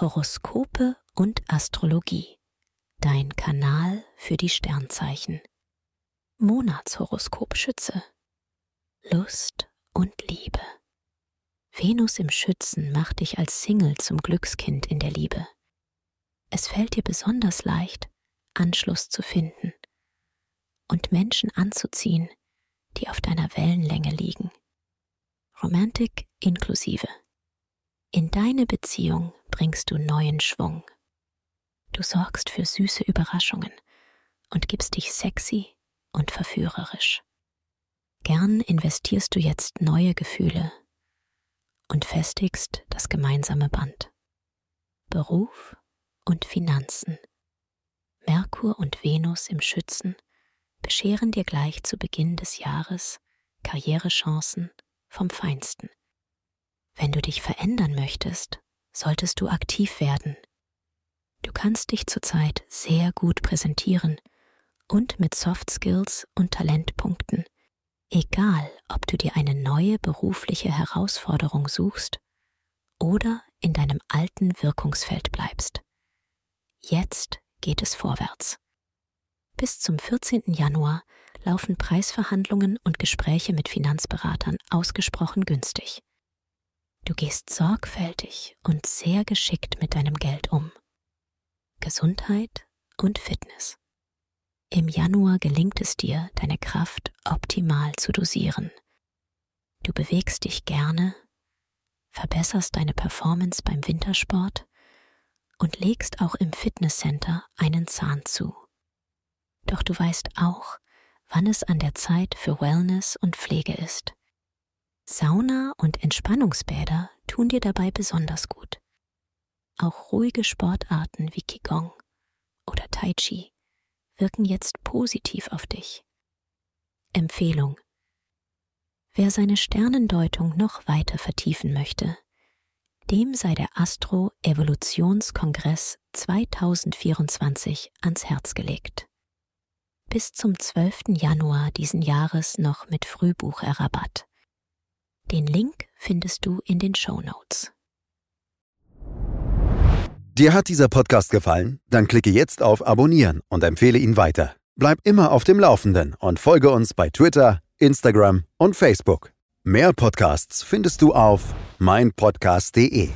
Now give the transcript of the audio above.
Horoskope und Astrologie. Dein Kanal für die Sternzeichen. Monatshoroskop Schütze. Lust und Liebe. Venus im Schützen macht dich als Single zum Glückskind in der Liebe. Es fällt dir besonders leicht, Anschluss zu finden und Menschen anzuziehen, die auf deiner Wellenlänge liegen. Romantik inklusive. In deine Beziehung bringst du neuen Schwung. Du sorgst für süße Überraschungen und gibst dich sexy und verführerisch. Gern investierst du jetzt neue Gefühle und festigst das gemeinsame Band. Beruf und Finanzen. Merkur und Venus im Schützen bescheren dir gleich zu Beginn des Jahres Karrierechancen vom Feinsten. Wenn du dich verändern möchtest, solltest du aktiv werden. Du kannst dich zurzeit sehr gut präsentieren und mit Soft Skills und Talentpunkten, egal ob du dir eine neue berufliche Herausforderung suchst oder in deinem alten Wirkungsfeld bleibst. Jetzt geht es vorwärts. Bis zum 14. Januar laufen Preisverhandlungen und Gespräche mit Finanzberatern ausgesprochen günstig. Du gehst sorgfältig und sehr geschickt mit deinem Geld um. Gesundheit und Fitness. Im Januar gelingt es dir, deine Kraft optimal zu dosieren. Du bewegst dich gerne, verbesserst deine Performance beim Wintersport und legst auch im Fitnesscenter einen Zahn zu. Doch du weißt auch, wann es an der Zeit für Wellness und Pflege ist. Sauna und Entspannungsbäder tun dir dabei besonders gut. Auch ruhige Sportarten wie Qigong oder Tai Chi wirken jetzt positiv auf dich. Empfehlung. Wer seine Sternendeutung noch weiter vertiefen möchte, dem sei der Astro Evolutionskongress 2024 ans Herz gelegt. Bis zum 12. Januar diesen Jahres noch mit Frühbucherrabatt. Den Link findest du in den Show Notes. Dir hat dieser Podcast gefallen? Dann klicke jetzt auf Abonnieren und empfehle ihn weiter. Bleib immer auf dem Laufenden und folge uns bei Twitter, Instagram und Facebook. Mehr Podcasts findest du auf meinpodcast.de.